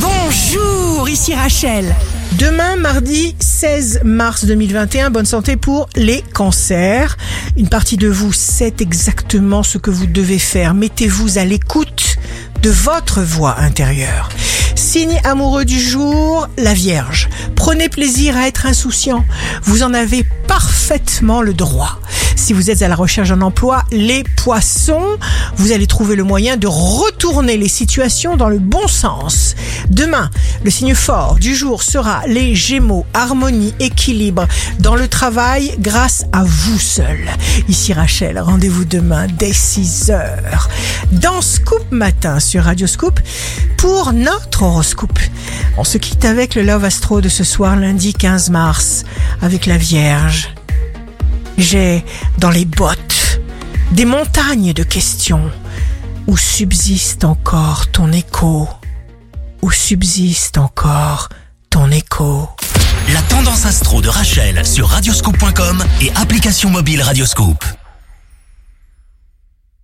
Bonjour, ici Rachel. Demain, mardi 16 mars 2021, bonne santé pour les cancers. Une partie de vous sait exactement ce que vous devez faire. Mettez-vous à l'écoute de votre voix intérieure. Signe amoureux du jour, la Vierge. Prenez plaisir à être insouciant. Vous en avez parfaitement le droit. Si vous êtes à la recherche d'un emploi, les poissons, vous allez trouver le moyen de retourner les situations dans le bon sens. Demain, le signe fort du jour sera les Gémeaux, harmonie, équilibre dans le travail grâce à vous seul. Ici Rachel, rendez-vous demain dès 6 heures dans Scoop Matin sur Radio Scoop pour notre horoscope. On se quitte avec le Love Astro de ce soir lundi 15 mars avec la Vierge. J'ai dans les bottes des montagnes de questions où subsiste encore ton écho, où subsiste encore ton écho? La tendance astro de Rachel sur radioscope.com et application mobile Radioscope.